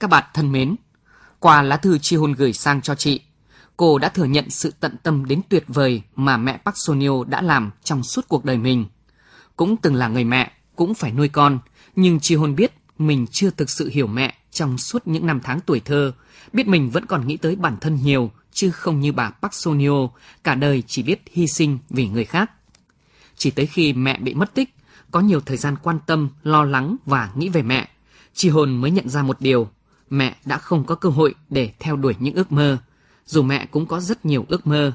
Các bạn thân mến, qua lá thư chi hôn gửi sang cho chị, cô đã thừa nhận sự tận tâm đến tuyệt vời mà mẹ Park Sonio đã làm trong suốt cuộc đời mình. Cũng từng là người mẹ, cũng phải nuôi con, nhưng chi hôn biết mình chưa thực sự hiểu mẹ trong suốt những năm tháng tuổi thơ, biết mình vẫn còn nghĩ tới bản thân nhiều, chứ không như bà Park Sonio, cả đời chỉ biết hy sinh vì người khác. Chỉ tới khi mẹ bị mất tích, có nhiều thời gian quan tâm, lo lắng và nghĩ về mẹ, Chi hồn mới nhận ra một điều, mẹ đã không có cơ hội để theo đuổi những ước mơ, dù mẹ cũng có rất nhiều ước mơ.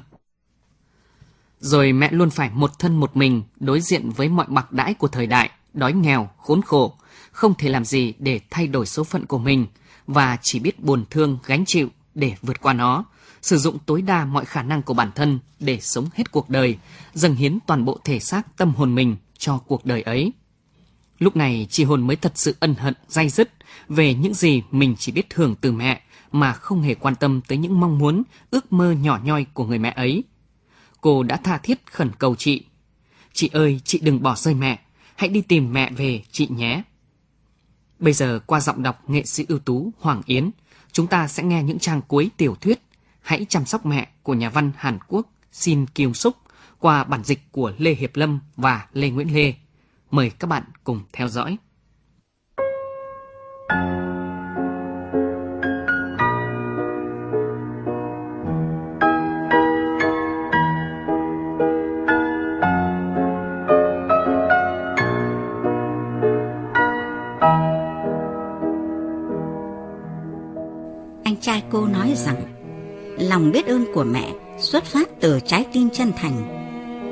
Rồi mẹ luôn phải một thân một mình đối diện với mọi bạc đãi của thời đại, đói nghèo, khốn khổ, không thể làm gì để thay đổi số phận của mình và chỉ biết buồn thương gánh chịu để vượt qua nó, sử dụng tối đa mọi khả năng của bản thân để sống hết cuộc đời, dâng hiến toàn bộ thể xác tâm hồn mình cho cuộc đời ấy. Lúc này chị Hồn mới thật sự ân hận, dai dứt về những gì mình chỉ biết hưởng từ mẹ mà không hề quan tâm tới những mong muốn, ước mơ nhỏ nhoi của người mẹ ấy. Cô đã tha thiết khẩn cầu chị. Chị ơi, chị đừng bỏ rơi mẹ, hãy đi tìm mẹ về chị nhé. Bây giờ qua giọng đọc nghệ sĩ ưu tú Hoàng Yến, chúng ta sẽ nghe những trang cuối tiểu thuyết Hãy chăm sóc mẹ của nhà văn Hàn Quốc Shin Kyung Suk qua bản dịch của Lê Hiệp Lâm và Lê Nguyễn Lê. Mời các bạn cùng theo dõi. Anh trai cô nói rằng, lòng biết ơn của mẹ xuất phát từ trái tim chân thành.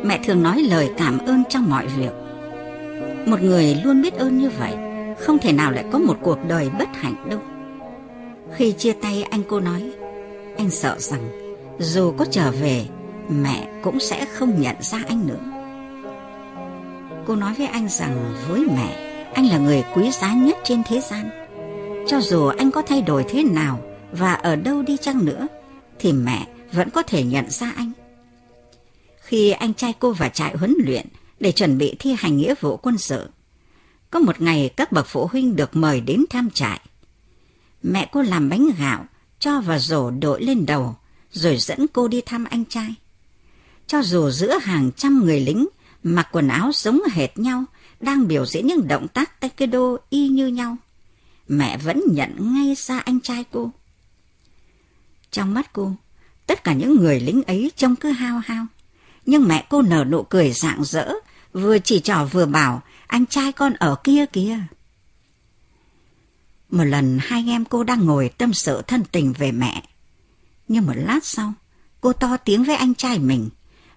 Mẹ thường nói lời cảm ơn trong mọi việc một người luôn biết ơn như vậy, Không thể nào lại có một cuộc đời bất hạnh đâu. Khi chia tay, anh cô nói, Anh sợ rằng Dù có trở về, Mẹ cũng sẽ không nhận ra anh nữa. Cô nói với anh rằng, Với mẹ, Anh là người quý giá nhất trên thế gian. Cho dù anh có thay đổi thế nào Và ở đâu đi chăng nữa, Thì mẹ vẫn có thể nhận ra anh. Khi anh trai cô vào trại huấn luyện để chuẩn bị thi hành nghĩa vụ quân sự. Có một ngày các bậc phụ huynh được mời đến thăm trại. Mẹ cô làm bánh gạo, cho vào rổ đội lên đầu, rồi dẫn cô đi thăm anh trai. Cho dù giữa hàng trăm người lính mặc quần áo giống hệt nhau, đang biểu diễn những động tác taekwondo y như nhau, mẹ vẫn nhận ngay ra anh trai cô. Trong mắt cô, tất cả những người lính ấy trông cứ hao hao. Nhưng mẹ cô nở nụ cười rạng rỡ vừa chỉ trỏ vừa bảo anh trai con ở kia kìa. Một lần hai anh em cô đang ngồi tâm sự thân tình về mẹ. Nhưng một lát sau, cô to tiếng với anh trai mình,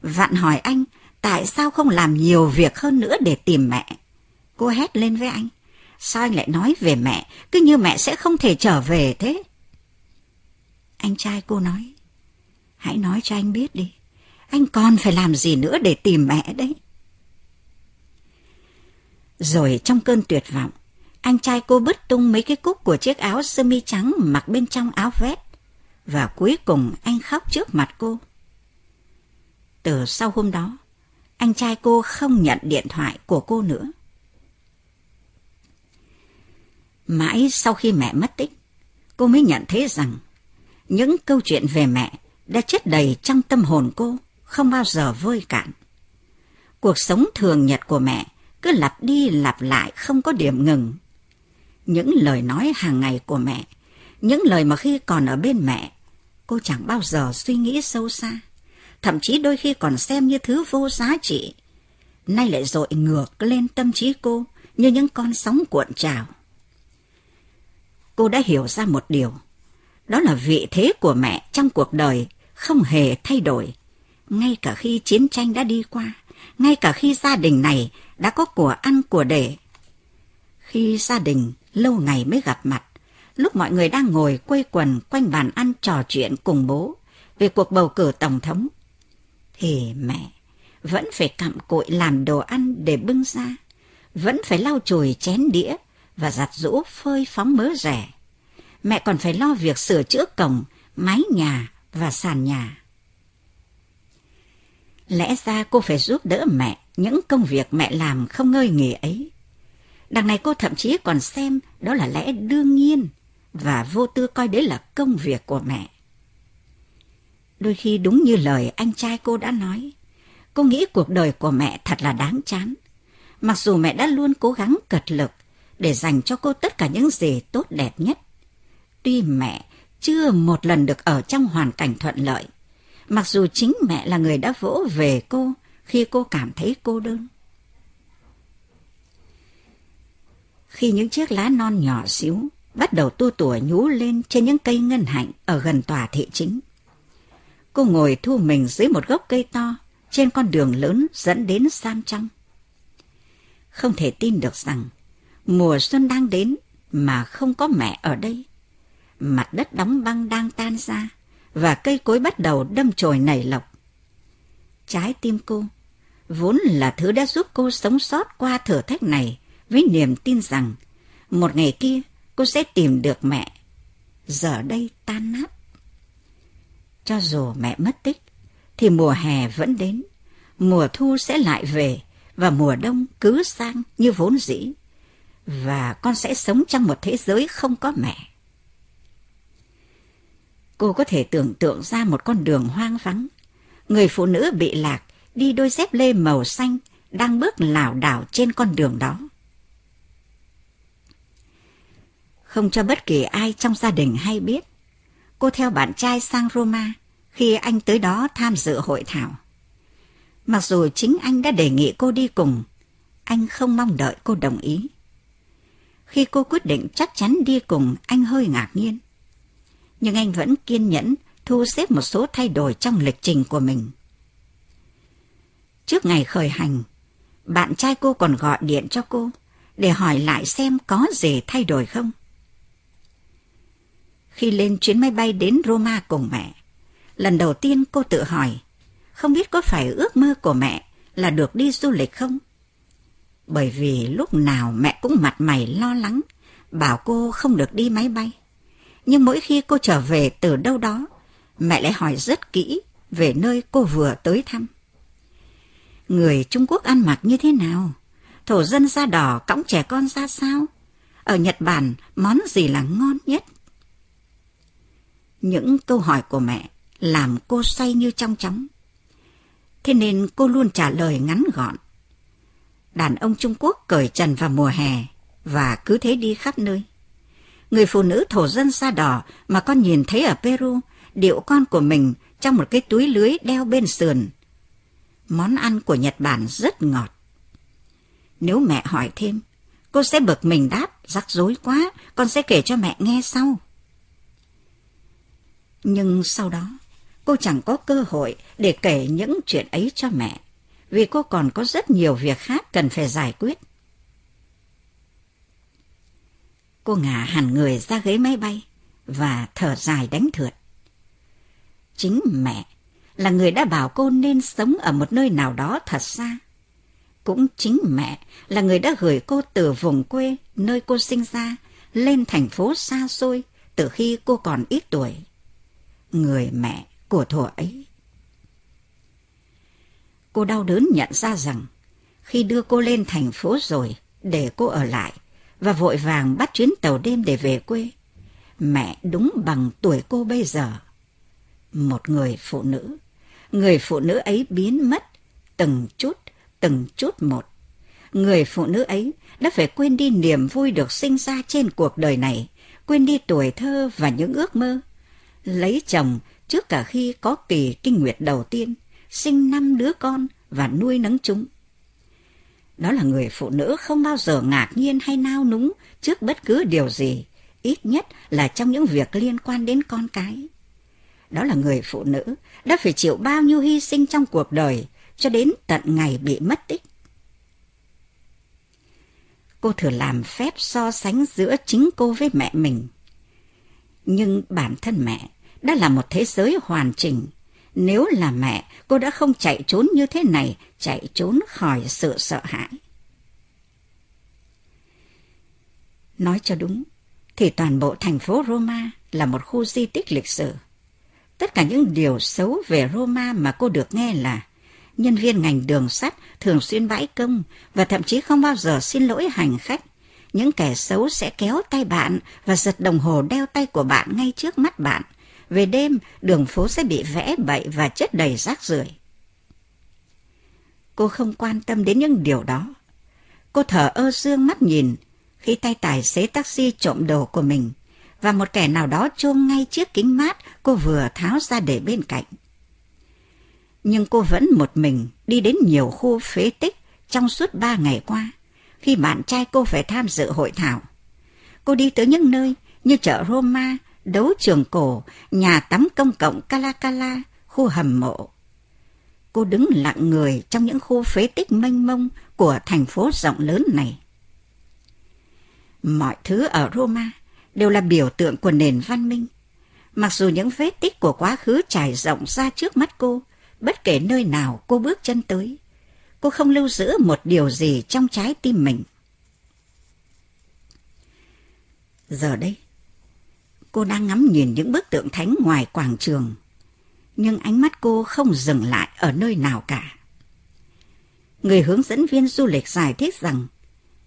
vặn hỏi anh tại sao không làm nhiều việc hơn nữa để tìm mẹ. Cô hét lên với anh, sao anh lại nói về mẹ, cứ như mẹ sẽ không thể trở về thế. Anh trai cô nói, hãy nói cho anh biết đi, anh còn phải làm gì nữa để tìm mẹ đấy. Rồi trong cơn tuyệt vọng, anh trai cô bứt tung mấy cái cúc của chiếc áo sơ mi trắng mặc bên trong áo vest. Và cuối cùng anh khóc trước mặt cô. Từ sau hôm đó, anh trai cô không nhận điện thoại của cô nữa. Mãi sau khi mẹ mất tích, cô mới nhận thấy rằng những câu chuyện về mẹ đã chất đầy trong tâm hồn cô, không bao giờ vơi cạn. Cuộc sống thường nhật của mẹ cứ lặp đi lặp lại không có điểm ngừng. Những lời nói hàng ngày của mẹ, những lời mà khi còn ở bên mẹ, cô chẳng bao giờ suy nghĩ sâu xa, thậm chí đôi khi còn xem như thứ vô giá trị. Nay lại dội ngược lên tâm trí cô như những con sóng cuộn trào. Cô đã hiểu ra một điều, đó là vị thế của mẹ trong cuộc đời không hề thay đổi, ngay cả khi chiến tranh đã đi qua, ngay cả khi gia đình này đã có của ăn của để. Khi gia đình lâu ngày mới gặp mặt, lúc mọi người đang ngồi quây quần quanh bàn ăn trò chuyện cùng bố về cuộc bầu cử tổng thống, thì mẹ vẫn phải cặm cụi làm đồ ăn để bưng ra, vẫn phải lau chùi chén đĩa và giặt rũ phơi phóng mớ rẻ. Mẹ còn phải lo việc sửa chữa cổng, mái nhà và sàn nhà. Lẽ ra cô phải giúp đỡ mẹ những công việc mẹ làm không ngơi nghề ấy. Đằng này cô thậm chí còn xem đó là lẽ đương nhiên và vô tư coi đấy là công việc của mẹ. Đôi khi đúng như lời anh trai cô đã nói, cô nghĩ cuộc đời của mẹ thật là đáng chán. Mặc dù mẹ đã luôn cố gắng cật lực để dành cho cô tất cả những gì tốt đẹp nhất. Tuy mẹ chưa một lần được ở trong hoàn cảnh thuận lợi, mặc dù chính mẹ là người đã vỗ về cô khi cô cảm thấy cô đơn. Khi những chiếc lá non nhỏ xíu bắt đầu tua tủa nhú lên trên những cây ngân hạnh ở gần tòa thị chính. Cô ngồi thu mình dưới một gốc cây to trên con đường lớn dẫn đến Sam Trăng. Không thể tin được rằng mùa xuân đang đến mà không có mẹ ở đây. Mặt đất đóng băng đang tan ra và cây cối bắt đầu đâm chồi nảy lộc. Trái tim cô vốn là thứ đã giúp cô sống sót qua thử thách này với niềm tin rằng một ngày kia cô sẽ tìm được mẹ. Giờ đây tan nát. Cho dù mẹ mất tích, thì mùa hè vẫn đến, mùa thu sẽ lại về và mùa đông cứ sang như vốn dĩ. Và con sẽ sống trong một thế giới không có mẹ. Cô có thể tưởng tượng ra một con đường hoang vắng. Người phụ nữ bị lạc đi đôi dép lê màu xanh đang bước lảo đảo trên con đường đó. Không cho bất kỳ ai trong gia đình hay biết, cô theo bạn trai sang Roma khi anh tới đó tham dự hội thảo. Mặc dù chính anh đã đề nghị cô đi cùng, anh không mong đợi cô đồng ý. Khi cô quyết định chắc chắn đi cùng, anh hơi ngạc nhiên. Nhưng anh vẫn kiên nhẫn thu xếp một số thay đổi trong lịch trình của mình. Trước ngày khởi hành, bạn trai cô còn gọi điện cho cô để hỏi lại xem có gì thay đổi không. Khi lên chuyến máy bay đến Roma cùng mẹ, lần đầu tiên cô tự hỏi, không biết có phải ước mơ của mẹ là được đi du lịch không? Bởi vì lúc nào mẹ cũng mặt mày lo lắng, bảo cô không được đi máy bay. Nhưng mỗi khi cô trở về từ đâu đó, mẹ lại hỏi rất kỹ về nơi cô vừa tới thăm. Người Trung Quốc ăn mặc như thế nào? Thổ dân da đỏ cõng trẻ con ra sao? Ở Nhật Bản, món gì là ngon nhất? Những câu hỏi của mẹ làm cô say như trong chóng. Thế nên cô luôn trả lời ngắn gọn. Đàn ông Trung Quốc cởi trần vào mùa hè và cứ thế đi khắp nơi. Người phụ nữ thổ dân da đỏ mà con nhìn thấy ở Peru điệu con của mình trong một cái túi lưới đeo bên sườn. Món ăn của Nhật Bản rất ngọt. Nếu mẹ hỏi thêm, cô sẽ bực mình đáp, rắc rối quá, con sẽ kể cho mẹ nghe sau. Nhưng sau đó, cô chẳng có cơ hội để kể những chuyện ấy cho mẹ, vì cô còn có rất nhiều việc khác cần phải giải quyết. Cô ngả hẳn người ra ghế máy bay và thở dài đánh thượt. Chính mẹ là người đã bảo cô nên sống ở một nơi nào đó thật xa. Cũng chính mẹ là người đã gửi cô từ vùng quê nơi cô sinh ra lên thành phố xa xôi từ khi cô còn ít tuổi người mẹ của thuở ấy. Cô đau đớn nhận ra rằng khi đưa cô lên thành phố rồi để cô ở lại và vội vàng bắt chuyến tàu đêm để về quê, mẹ đúng bằng tuổi cô bây giờ. Một người phụ nữ, người phụ nữ ấy biến mất từng chút, từng chút một. Người phụ nữ ấy đã phải quên đi niềm vui được sinh ra trên cuộc đời này, quên đi tuổi thơ và những ước mơ lấy chồng trước cả khi có kỳ kinh nguyệt đầu tiên, sinh năm đứa con và nuôi nấng chúng. Đó là người phụ nữ không bao giờ ngạc nhiên hay nao núng trước bất cứ điều gì, ít nhất là trong những việc liên quan đến con cái. Đó là người phụ nữ đã phải chịu bao nhiêu hy sinh trong cuộc đời cho đến tận ngày bị mất tích. Cô thử làm phép so sánh giữa chính cô với mẹ mình nhưng bản thân mẹ đã là một thế giới hoàn chỉnh. Nếu là mẹ, cô đã không chạy trốn như thế này, chạy trốn khỏi sự sợ hãi. Nói cho đúng, thì toàn bộ thành phố Roma là một khu di tích lịch sử. Tất cả những điều xấu về Roma mà cô được nghe là nhân viên ngành đường sắt thường xuyên bãi công và thậm chí không bao giờ xin lỗi hành khách, những kẻ xấu sẽ kéo tay bạn và giật đồng hồ đeo tay của bạn ngay trước mắt bạn. Về đêm, đường phố sẽ bị vẽ bậy và chất đầy rác rưởi. Cô không quan tâm đến những điều đó. Cô thở ơ dương mắt nhìn khi tay tài xế taxi trộm đồ của mình và một kẻ nào đó chôm ngay chiếc kính mát cô vừa tháo ra để bên cạnh. Nhưng cô vẫn một mình đi đến nhiều khu phế tích trong suốt ba ngày qua khi bạn trai cô phải tham dự hội thảo. Cô đi tới những nơi như chợ Roma, đấu trường cổ, nhà tắm công cộng Calacala, khu hầm mộ. Cô đứng lặng người trong những khu phế tích mênh mông của thành phố rộng lớn này. Mọi thứ ở Roma đều là biểu tượng của nền văn minh. Mặc dù những vết tích của quá khứ trải rộng ra trước mắt cô, bất kể nơi nào cô bước chân tới, cô không lưu giữ một điều gì trong trái tim mình. Giờ đây, cô đang ngắm nhìn những bức tượng thánh ngoài quảng trường, nhưng ánh mắt cô không dừng lại ở nơi nào cả. Người hướng dẫn viên du lịch giải thích rằng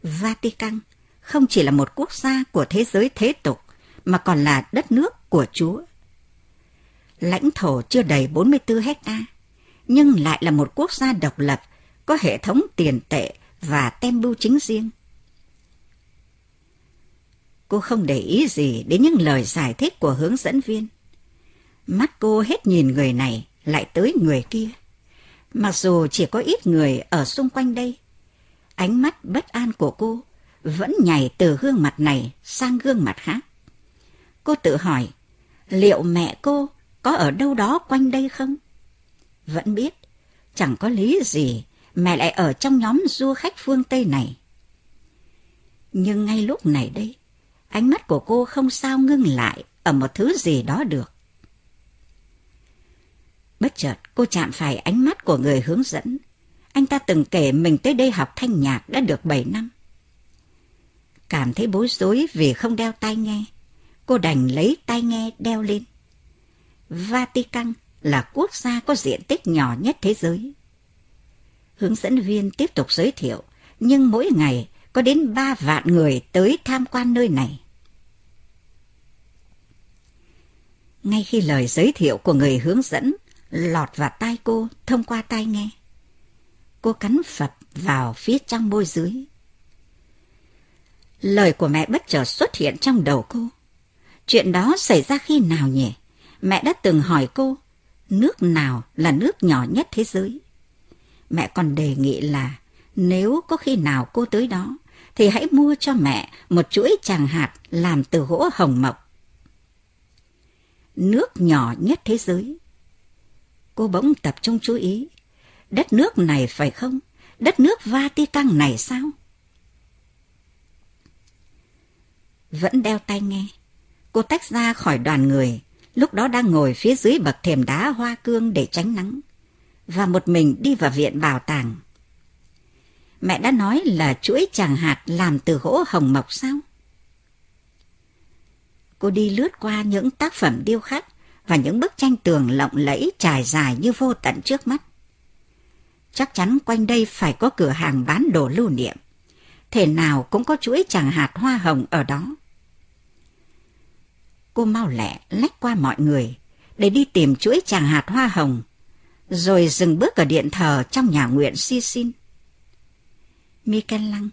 Vatican không chỉ là một quốc gia của thế giới thế tục, mà còn là đất nước của Chúa. Lãnh thổ chưa đầy 44 hecta, nhưng lại là một quốc gia độc lập, có hệ thống tiền tệ và tem bưu chính riêng. Cô không để ý gì đến những lời giải thích của hướng dẫn viên. Mắt cô hết nhìn người này lại tới người kia. Mặc dù chỉ có ít người ở xung quanh đây, ánh mắt bất an của cô vẫn nhảy từ gương mặt này sang gương mặt khác. Cô tự hỏi, liệu mẹ cô có ở đâu đó quanh đây không? Vẫn biết, chẳng có lý gì mẹ lại ở trong nhóm du khách phương Tây này. Nhưng ngay lúc này đây, ánh mắt của cô không sao ngưng lại ở một thứ gì đó được. Bất chợt cô chạm phải ánh mắt của người hướng dẫn. Anh ta từng kể mình tới đây học thanh nhạc đã được 7 năm. Cảm thấy bối rối vì không đeo tai nghe, cô đành lấy tai nghe đeo lên. Vatican là quốc gia có diện tích nhỏ nhất thế giới. Hướng dẫn viên tiếp tục giới thiệu, nhưng mỗi ngày có đến 3 vạn người tới tham quan nơi này. Ngay khi lời giới thiệu của người hướng dẫn lọt vào tai cô thông qua tai nghe, cô cắn phập vào phía trong môi dưới. Lời của mẹ bất chợt xuất hiện trong đầu cô. Chuyện đó xảy ra khi nào nhỉ? Mẹ đã từng hỏi cô, nước nào là nước nhỏ nhất thế giới? Mẹ còn đề nghị là nếu có khi nào cô tới đó, thì hãy mua cho mẹ một chuỗi tràng hạt làm từ gỗ hồng mộc. Nước nhỏ nhất thế giới. Cô bỗng tập trung chú ý. Đất nước này phải không? Đất nước Vatican này sao? Vẫn đeo tai nghe. Cô tách ra khỏi đoàn người, lúc đó đang ngồi phía dưới bậc thềm đá hoa cương để tránh nắng, và một mình đi vào viện bảo tàng. Mẹ đã nói là chuỗi tràng hạt làm từ gỗ hồng mộc sao? Cô đi lướt qua những tác phẩm điêu khắc và những bức tranh tường lộng lẫy trải dài như vô tận trước mắt. Chắc chắn quanh đây phải có cửa hàng bán đồ lưu niệm. Thể nào cũng có chuỗi tràng hạt hoa hồng ở đó. Cô mau lẹ lách qua mọi người để đi tìm chuỗi tràng hạt hoa hồng, rồi dừng bước ở điện thờ trong nhà nguyện si xin. Lăng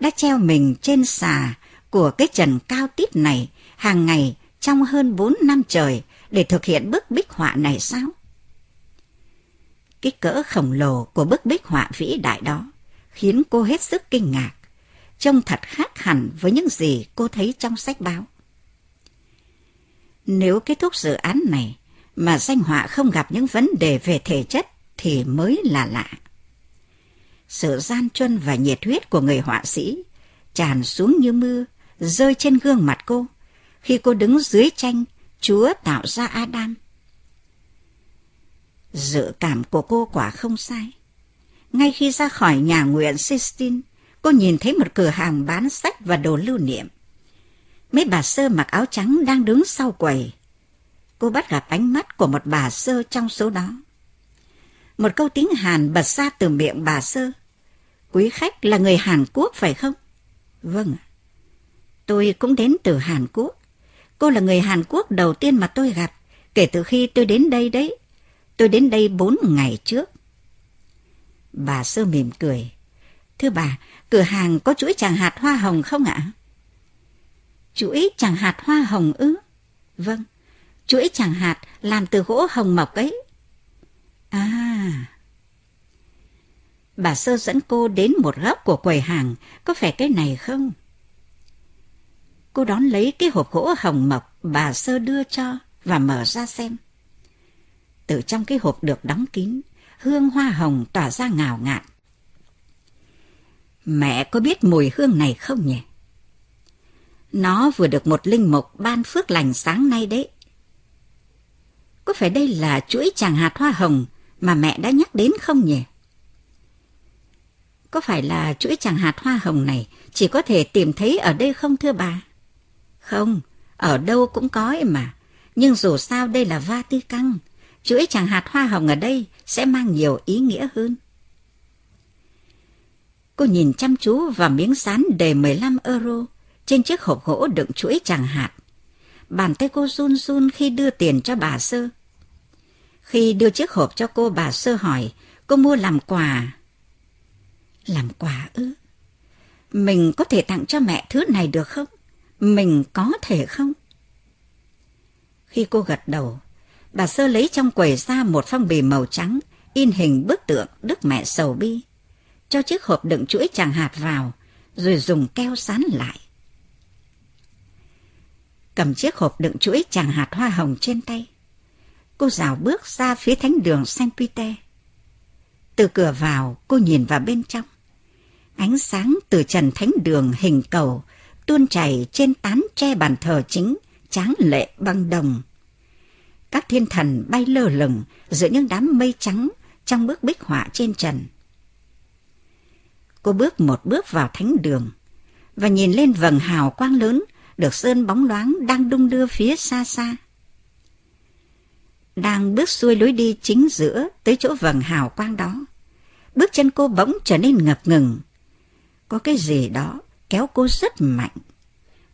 đã treo mình trên xà của cái trần cao tít này hàng ngày trong hơn bốn năm trời để thực hiện bức bích họa này sao? Cái cỡ khổng lồ của bức bích họa vĩ đại đó khiến cô hết sức kinh ngạc, trông thật khác hẳn với những gì cô thấy trong sách báo. Nếu kết thúc dự án này mà danh họa không gặp những vấn đề về thể chất thì mới là lạ. Sự gian truân và nhiệt huyết của người họa sĩ tràn xuống như mưa, rơi trên gương mặt cô khi cô đứng dưới tranh Chúa tạo ra Adam. Dự cảm của cô quả không sai. Ngay khi ra khỏi nhà nguyện Sistine, cô nhìn thấy một cửa hàng bán sách và đồ lưu niệm. Mấy bà sơ mặc áo trắng đang đứng sau quầy. Cô bắt gặp ánh mắt của một bà sơ trong số đó. Một câu tiếng Hàn bật ra từ miệng bà sơ. Quý khách là người Hàn Quốc phải không? Vâng Tôi cũng đến từ Hàn Quốc. Cô là người Hàn Quốc đầu tiên mà tôi gặp kể từ khi tôi đến đây đấy. Tôi đến đây bốn ngày trước. Bà sơ mỉm cười. Thưa bà, cửa hàng có chuỗi tràng hạt hoa hồng không ạ? Chuỗi chẳng hạt hoa hồng ư? Vâng, chuỗi chẳng hạt làm từ gỗ hồng mộc ấy. À... Bà sơ dẫn cô đến một góc của quầy hàng, có phải cái này không? Cô đón lấy cái hộp gỗ hồng mộc bà sơ đưa cho và mở ra xem. Từ trong cái hộp được đóng kín, hương hoa hồng tỏa ra ngào ngạt. Mẹ có biết mùi hương này không nhỉ? Nó vừa được một linh mục ban phước lành sáng nay đấy. Có phải đây là chuỗi chàng hạt hoa hồng mà mẹ đã nhắc đến không nhỉ? Có phải là chuỗi chàng hạt hoa hồng này chỉ có thể tìm thấy ở đây không thưa bà? Không, ở đâu cũng có ấy mà. Nhưng dù sao đây là Vatican, chuỗi chàng hạt hoa hồng ở đây sẽ mang nhiều ý nghĩa hơn. Cô nhìn chăm chú vào miếng sán đề 15 euro trên chiếc hộp gỗ đựng chuỗi chàng hạt. Bàn tay cô run run khi đưa tiền cho bà Sơ. Khi đưa chiếc hộp cho cô, bà Sơ hỏi, cô mua làm quà. Làm quà ư? Mình có thể tặng cho mẹ thứ này được không? Mình có thể không? Khi cô gật đầu, bà Sơ lấy trong quầy ra một phong bì màu trắng, in hình bức tượng Đức Mẹ Sầu Bi, cho chiếc hộp đựng chuỗi chàng hạt vào, rồi dùng keo dán lại. Cầm chiếc hộp đựng chuỗi chàng hạt hoa hồng trên tay, cô rào bước ra phía thánh đường Saint Peter. Từ cửa vào, cô nhìn vào bên trong. Ánh sáng từ trần thánh đường hình cầu tuôn chảy trên tán tre bàn thờ chính, tráng lệ băng đồng. Các thiên thần bay lơ lửng giữa những đám mây trắng trong bức bích họa trên trần. Cô bước một bước vào thánh đường và nhìn lên vầng hào quang lớn được sơn bóng loáng đang đung đưa phía xa xa. Đang bước xuôi lối đi chính giữa tới chỗ vầng hào quang đó. Bước chân cô bỗng trở nên ngập ngừng. Có cái gì đó kéo cô rất mạnh.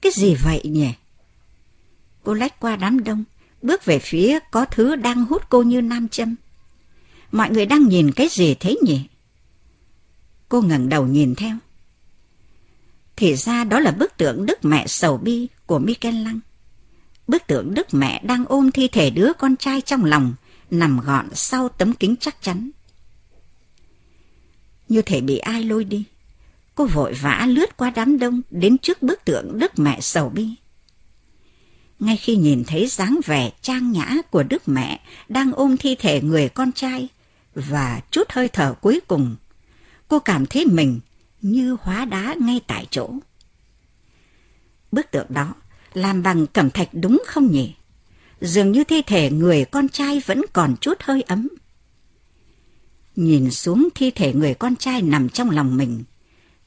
Cái gì vậy nhỉ? Cô lách qua đám đông, bước về phía có thứ đang hút cô như nam châm. Mọi người đang nhìn cái gì thế nhỉ? Cô ngẩng đầu nhìn theo. Thì ra đó là bức tượng Đức Mẹ Sầu Bi của Michelangelo. Bức tượng Đức Mẹ đang ôm thi thể đứa con trai trong lòng, nằm gọn sau tấm kính chắc chắn. Như thể bị ai lôi đi. Cô vội vã lướt qua đám đông đến trước bức tượng Đức Mẹ Sầu Bi. Ngay khi nhìn thấy dáng vẻ trang nhã của Đức Mẹ đang ôm thi thể người con trai và chút hơi thở cuối cùng, cô cảm thấy mình như hóa đá ngay tại chỗ. Bức tượng đó làm bằng cẩm thạch đúng không nhỉ? Dường như thi thể người con trai vẫn còn chút hơi ấm. Nhìn xuống thi thể người con trai nằm trong lòng mình,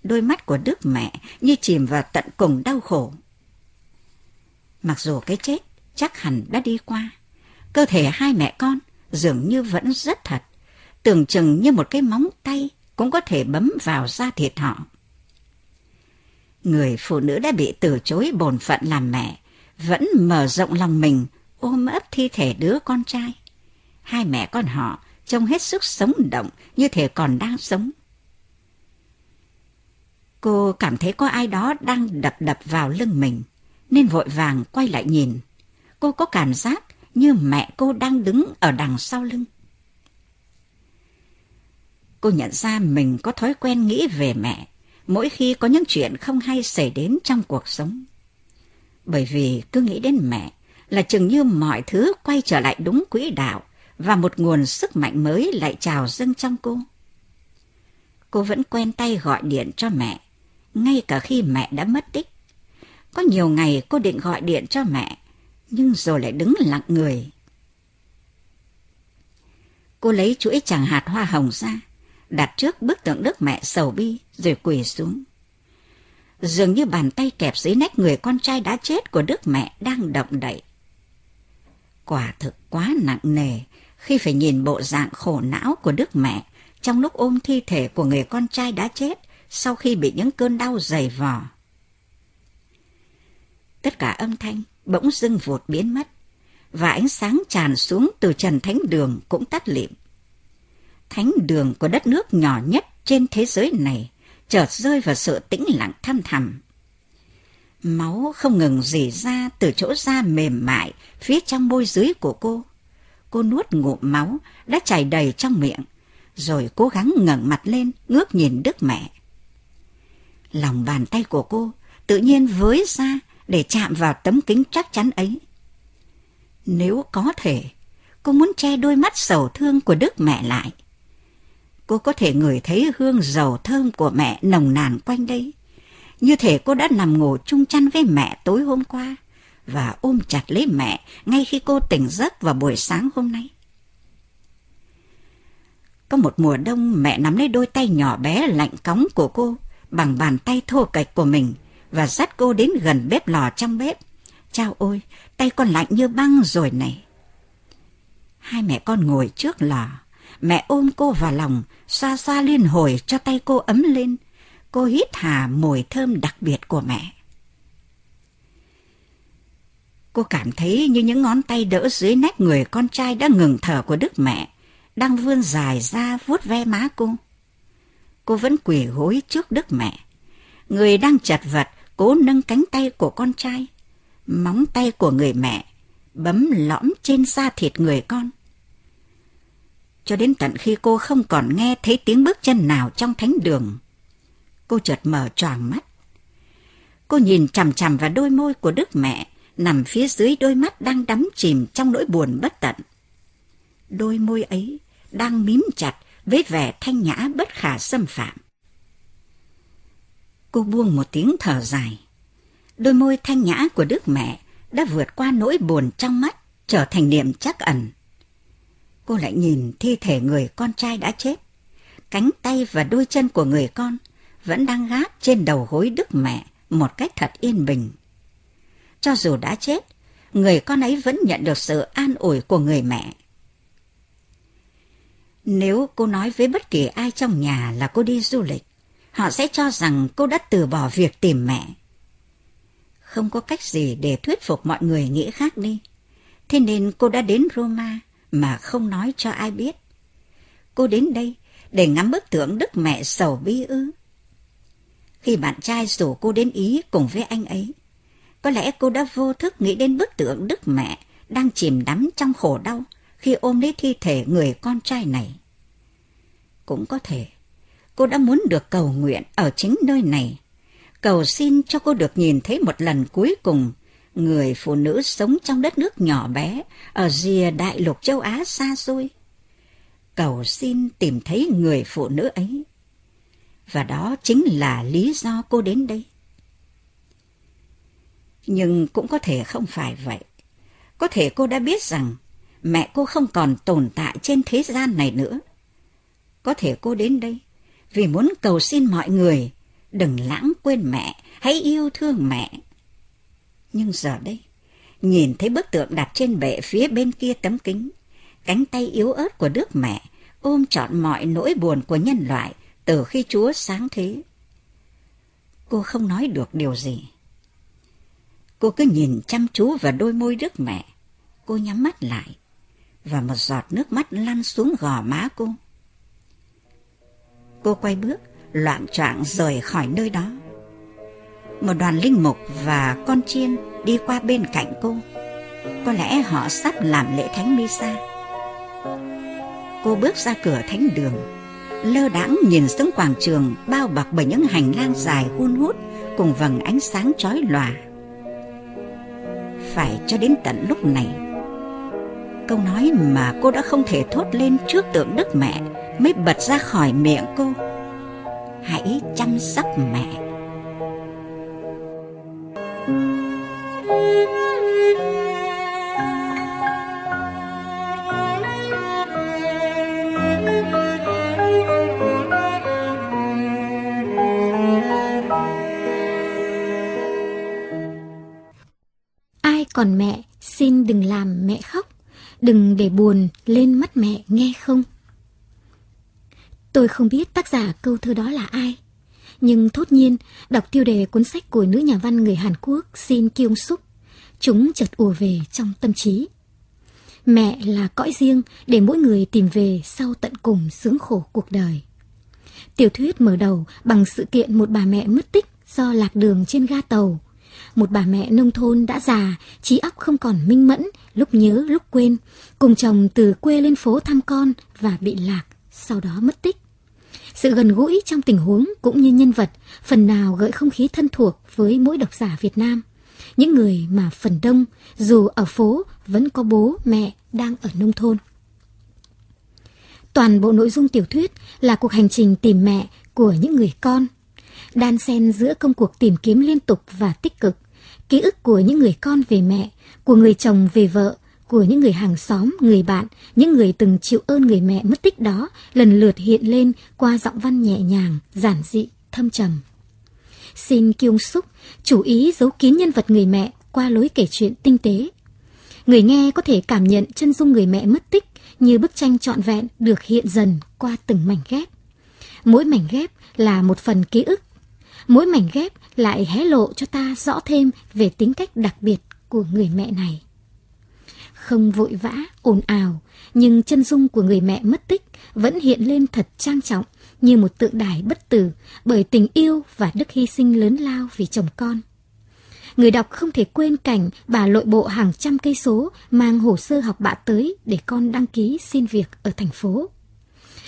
đôi mắt của Đức mẹ như chìm vào tận cùng đau khổ. Mặc dù cái chết chắc hẳn đã đi qua, cơ thể hai mẹ con dường như vẫn rất thật, tưởng chừng như một cái móng tay cũng có thể bấm vào da thịt họ. Người phụ nữ đã bị từ chối bổn phận làm mẹ, vẫn mở rộng lòng mình ôm ấp thi thể đứa con trai. Hai mẹ con họ trông hết sức sống động như thể còn đang sống. Cô cảm thấy có ai đó đang đập đập vào lưng mình, nên vội vàng quay lại nhìn. Cô có cảm giác như mẹ cô đang đứng ở đằng sau lưng. Cô nhận ra mình có thói quen nghĩ về mẹ mỗi khi có những chuyện không hay xảy đến trong cuộc sống. Bởi vì cứ nghĩ đến mẹ là chừng như mọi thứ quay trở lại đúng quỹ đạo và một nguồn sức mạnh mới lại trào dâng trong cô. Cô vẫn quen tay gọi điện cho mẹ ngay cả khi mẹ đã mất tích. Có nhiều ngày cô định gọi điện cho mẹ, nhưng rồi lại đứng lặng người. Cô lấy chuỗi chàng hạt hoa hồng ra, đặt trước bức tượng đức mẹ sầu bi, rồi quỳ xuống. Dường như bàn tay kẹp dưới nách người con trai đã chết của đức mẹ đang động đậy. Quả thực quá nặng nề khi phải nhìn bộ dạng khổ não của đức mẹ trong lúc ôm thi thể của người con trai đã chết sau khi bị những cơn đau dày vò. Tất cả âm thanh bỗng dưng vụt biến mất, và ánh sáng tràn xuống từ trần thánh đường cũng tắt lịm. Thánh đường của đất nước nhỏ nhất trên thế giới này chợt rơi vào sự tĩnh lặng thăm thẳm. Máu không ngừng rỉ ra từ chỗ da mềm mại phía trong môi dưới của cô. Cô nuốt ngụm máu đã chảy đầy trong miệng, rồi cố gắng ngẩng mặt lên ngước nhìn Đức Mẹ. Lòng bàn tay của cô tự nhiên với ra để chạm vào tấm kính chắc chắn ấy. Nếu có thể, cô muốn che đôi mắt sầu thương của Đức Mẹ lại. Cô có thể ngửi thấy hương dầu thơm của mẹ nồng nàn quanh đây. Như thể cô đã nằm ngủ chung chăn với mẹ tối hôm qua và ôm chặt lấy mẹ ngay khi cô tỉnh giấc vào buổi sáng hôm nay. Có một mùa đông mẹ nắm lấy đôi tay nhỏ bé lạnh cóng của cô bằng bàn tay thô kệch của mình và dắt cô đến gần bếp lò trong bếp. Chao ôi, tay con lạnh như băng rồi này. Hai mẹ con ngồi trước lò, mẹ ôm cô vào lòng, xa xa liên hồi cho tay cô ấm lên. Cô hít hà mùi thơm đặc biệt của mẹ. Cô cảm thấy như những ngón tay đỡ dưới nách người con trai đã ngừng thở của Đức Mẹ, đang vươn dài ra vuốt ve má cô. Cô vẫn quỳ gối trước Đức Mẹ. Người đang chật vật cố nâng cánh tay của con trai, móng tay của người mẹ bấm lõm trên da thịt người con. Cho đến tận khi cô không còn nghe thấy tiếng bước chân nào trong thánh đường, cô chợt mở choàng mắt. Cô nhìn chằm chằm vào đôi môi của Đức Mẹ nằm phía dưới đôi mắt đang đắm chìm trong nỗi buồn bất tận. Đôi môi ấy đang mím chặt với vẻ thanh nhã bất khả xâm phạm. Cô buông một tiếng thở dài. Đôi môi thanh nhã của Đức Mẹ đã vượt qua nỗi buồn trong mắt, trở thành niềm chắc ẩn. Cô lại nhìn thi thể người con trai đã chết. Cánh tay và đôi chân của người con vẫn đang gác trên đầu gối Đức Mẹ một cách thật yên bình. Cho dù đã chết, người con ấy vẫn nhận được sự an ủi của người mẹ. Nếu cô nói với bất kỳ ai trong nhà là cô đi du lịch, họ sẽ cho rằng cô đã từ bỏ việc tìm mẹ. Không có cách gì để thuyết phục mọi người nghĩ khác đi. Thế nên cô đã đến Roma mà không nói cho ai biết. Cô đến đây để ngắm bức tượng Đức Mẹ sầu bi ư. Khi bạn trai rủ cô đến Ý cùng với anh ấy, có lẽ cô đã vô thức nghĩ đến bức tượng Đức Mẹ đang chìm đắm trong khổ đau khi ôm lấy thi thể người con trai này. Cũng có thể, cô đã muốn được cầu nguyện ở chính nơi này, cầu xin cho cô được nhìn thấy một lần cuối cùng người phụ nữ sống trong đất nước nhỏ bé ở rìa đại lục châu Á xa xôi. Cầu xin tìm thấy người phụ nữ ấy. Và đó chính là lý do cô đến đây. Nhưng cũng có thể không phải vậy. Có thể cô đã biết rằng mẹ cô không còn tồn tại trên thế gian này nữa. Có thể cô đến đây vì muốn cầu xin mọi người đừng lãng quên mẹ, hãy yêu thương mẹ. Nhưng giờ đây, nhìn thấy bức tượng đặt trên bệ phía bên kia tấm kính, cánh tay yếu ớt của Đức Mẹ ôm trọn mọi nỗi buồn của nhân loại từ khi Chúa sáng thế. Cô không nói được điều gì. Cô cứ nhìn chăm chú vào đôi môi Đức Mẹ. Cô nhắm mắt lại, và một giọt nước mắt lăn xuống gò má cô. Cô quay bước, loạn choạng rời khỏi nơi đó. Một đoàn linh mục và con chiên đi qua bên cạnh cô. Có lẽ họ sắp làm lễ thánh misa. Cô bước ra cửa thánh đường, lơ đãng nhìn xuống quảng trường bao bọc bởi những hành lang dài hun hút cùng vầng ánh sáng chói lòa. Phải cho đến tận lúc này, câu nói mà cô đã không thể thốt lên trước tượng Đức Mẹ mới bật ra khỏi miệng cô. Hãy chăm sóc mẹ. Còn mẹ, xin đừng làm mẹ khóc, đừng để buồn lên mắt mẹ nghe không? Tôi không biết tác giả câu thơ đó là ai, Nhưng thốt nhiên, đọc tiêu đề cuốn sách của nữ nhà văn người Hàn Quốc Shin Kyung Suk, chúng chợt ùa về trong tâm trí. Mẹ là cõi riêng để mỗi người tìm về sau tận cùng sướng khổ cuộc đời. Tiểu thuyết mở đầu bằng sự kiện một bà mẹ mất tích do lạc đường trên ga tàu. Một bà mẹ nông thôn đã già, trí óc không còn minh mẫn, lúc nhớ lúc quên, cùng chồng từ quê lên phố thăm con và bị lạc, sau đó mất tích. Sự gần gũi trong tình huống cũng như nhân vật phần nào gợi không khí thân thuộc với mỗi độc giả Việt Nam. Những người mà phần đông, dù ở phố, vẫn có bố, mẹ đang ở nông thôn. Toàn bộ nội dung tiểu thuyết là cuộc hành trình tìm mẹ của những người con. Đan xen giữa công cuộc tìm kiếm liên tục và tích cực, ký ức của những người con về mẹ, của người chồng về vợ, của những người hàng xóm, người bạn, những người từng chịu ơn người mẹ mất tích đó lần lượt hiện lên qua giọng văn nhẹ nhàng, giản dị, thâm trầm. Xin Kyung Suk chủ ý giấu kín nhân vật người mẹ qua lối kể chuyện tinh tế. Người nghe có thể cảm nhận chân dung người mẹ mất tích như bức tranh trọn vẹn được hiện dần qua từng mảnh ghép. Mỗi mảnh ghép là một phần ký ức. Mỗi mảnh ghép lại hé lộ cho ta rõ thêm về tính cách đặc biệt của người mẹ này. Không vội vã, ồn ào, nhưng chân dung của người mẹ mất tích vẫn hiện lên thật trang trọng như một tượng đài bất tử bởi tình yêu và đức hy sinh lớn lao vì chồng con. Người đọc không thể quên cảnh bà lội bộ hàng trăm cây số mang hồ sơ học bạ tới để con đăng ký xin việc ở thành phố.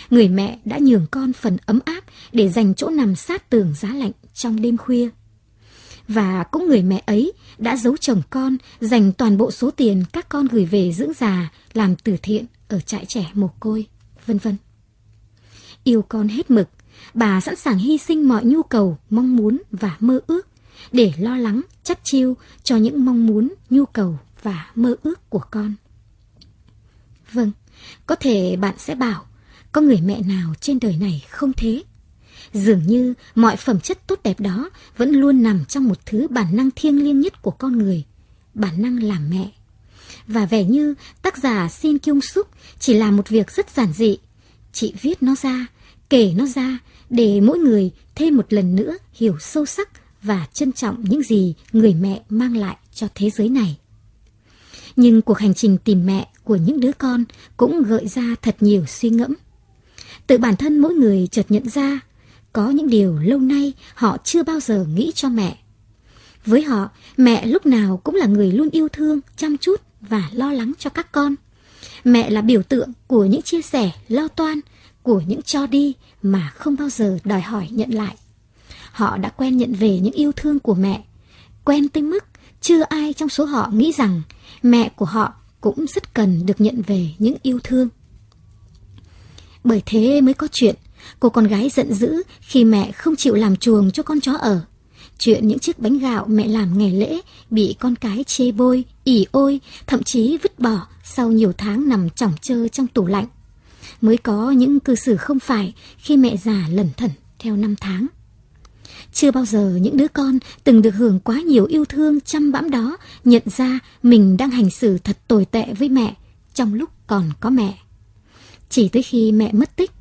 Người mẹ đã nhường con phần ấm áp để dành chỗ nằm sát tường giá lạnh trong đêm khuya. Và cũng người mẹ ấy đã giấu chồng con dành toàn bộ số tiền các con gửi về dưỡng già làm từ thiện ở trại trẻ mồ côi, vân vân. Yêu con hết mực, bà sẵn sàng hy sinh mọi nhu cầu, mong muốn và mơ ước để lo lắng, chắc chiêu cho những mong muốn, nhu cầu và mơ ước của con. Vâng, có thể bạn sẽ bảo, có người mẹ nào trên đời này không thế? Dường như mọi phẩm chất tốt đẹp đó vẫn luôn nằm trong một thứ bản năng thiêng liêng nhất của con người, bản năng làm mẹ. Và vẻ như tác giả Shin Kyung Suk chỉ làm một việc rất giản dị. Chị viết nó ra, kể nó ra để mỗi người thêm một lần nữa hiểu sâu sắc và trân trọng những gì người mẹ mang lại cho thế giới này. Nhưng cuộc hành trình tìm mẹ của những đứa con cũng gợi ra thật nhiều suy ngẫm. Tự bản thân mỗi người chợt nhận ra có những điều lâu nay họ chưa bao giờ nghĩ cho mẹ. Với họ, mẹ lúc nào cũng là người luôn yêu thương, chăm chút và lo lắng cho các con. Mẹ là biểu tượng của những chia sẻ, lo toan, của những cho đi mà không bao giờ đòi hỏi nhận lại. Họ đã quen nhận về những yêu thương của mẹ, quen tới mức chưa ai trong số họ nghĩ rằng mẹ của họ cũng rất cần được nhận về những yêu thương. Bởi thế mới có chuyện cô con gái giận dữ khi mẹ không chịu làm chuồng cho con chó ở. Chuyện những chiếc bánh gạo mẹ làm ngày lễ bị con cái chê bôi, ỉ ôi, thậm chí vứt bỏ sau nhiều tháng nằm chỏng chơ trong tủ lạnh. Mới có những cư xử không phải khi mẹ già lẩn thẩn theo năm tháng. Chưa bao giờ những đứa con từng được hưởng quá nhiều yêu thương chăm bẵm đó nhận ra mình đang hành xử thật tồi tệ với mẹ trong lúc còn có mẹ. Chỉ tới khi mẹ mất tích,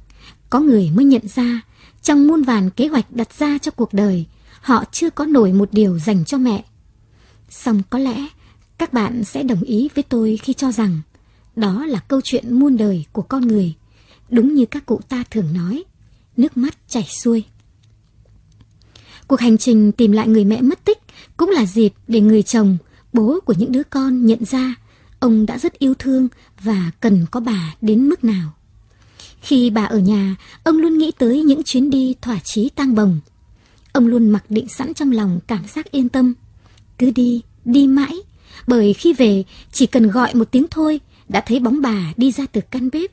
có người mới nhận ra trong muôn vàn kế hoạch đặt ra cho cuộc đời, họ chưa có nổi một điều dành cho mẹ. Xong có lẽ các bạn sẽ đồng ý với tôi khi cho rằng đó là câu chuyện muôn đời của con người, đúng như các cụ ta thường nói, nước mắt chảy xuôi. Cuộc hành trình tìm lại người mẹ mất tích cũng là dịp để người chồng, bố của những đứa con nhận ra ông đã rất yêu thương và cần có bà đến mức nào. Khi bà ở nhà, ông luôn nghĩ tới những chuyến đi thỏa chí tang bồng. Ông luôn mặc định sẵn trong lòng cảm giác yên tâm. Cứ đi, đi mãi, bởi khi về chỉ cần gọi một tiếng thôi đã thấy bóng bà đi ra từ căn bếp.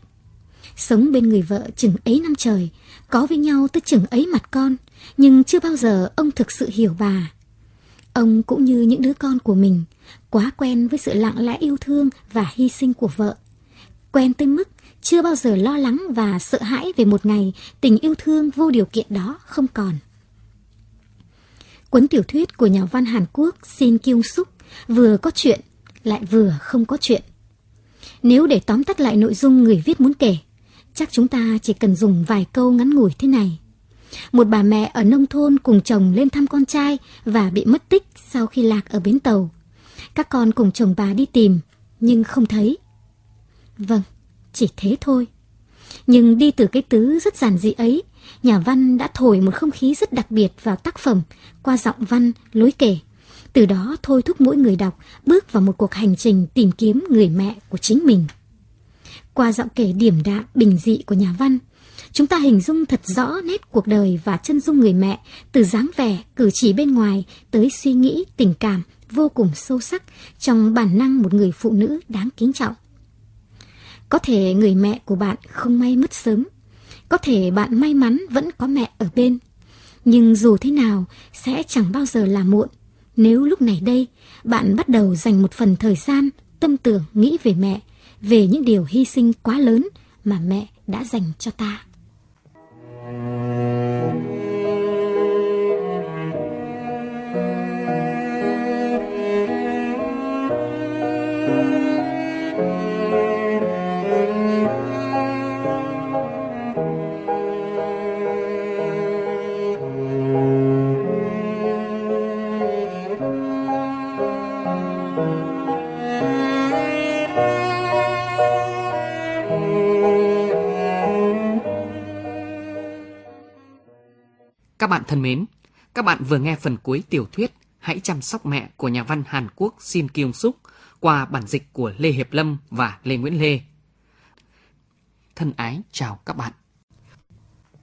Sống bên người vợ chừng ấy năm trời, có với nhau tới chừng ấy mặt con, nhưng chưa bao giờ ông thực sự hiểu bà. Ông cũng như những đứa con của mình, quá quen với sự lặng lẽ yêu thương và hy sinh của vợ. Quen tới mức chưa bao giờ lo lắng và sợ hãi về một ngày tình yêu thương vô điều kiện đó không còn. Cuốn tiểu thuyết của nhà văn Hàn Quốc Shin Kyung Suk vừa có chuyện lại vừa không có chuyện. Nếu để tóm tắt lại nội dung người viết muốn kể, chắc chúng ta chỉ cần dùng vài câu ngắn ngủi thế này. Một bà mẹ ở nông thôn cùng chồng lên thăm con trai và bị mất tích sau khi lạc ở bến tàu. Các con cùng chồng bà đi tìm, nhưng không thấy. Vâng, chỉ thế thôi. Nhưng đi từ cái tứ rất giản dị ấy, nhà văn đã thổi một không khí rất đặc biệt vào tác phẩm qua giọng văn, lối kể. Từ đó thôi thúc mỗi người đọc bước vào một cuộc hành trình tìm kiếm người mẹ của chính mình. Qua giọng kể điểm đạm, bình dị của nhà văn, chúng ta hình dung thật rõ nét cuộc đời và chân dung người mẹ từ dáng vẻ, cử chỉ bên ngoài tới suy nghĩ, tình cảm vô cùng sâu sắc trong bản năng một người phụ nữ đáng kính trọng. Có thể người mẹ của bạn không may mất sớm, có thể bạn may mắn vẫn có mẹ ở bên. Nhưng dù thế nào sẽ chẳng bao giờ là muộn nếu lúc này đây bạn bắt đầu dành một phần thời gian tâm tưởng nghĩ về mẹ, về những điều hy sinh quá lớn mà mẹ đã dành cho ta. Thank you. Thân mến, các bạn vừa nghe phần cuối tiểu thuyết Hãy chăm sóc mẹ của nhà văn Hàn Quốc Shin Kyung Suk qua bản dịch của Lê Hiệp Lâm và Lê Nguyễn Lê. Thân ái chào các bạn.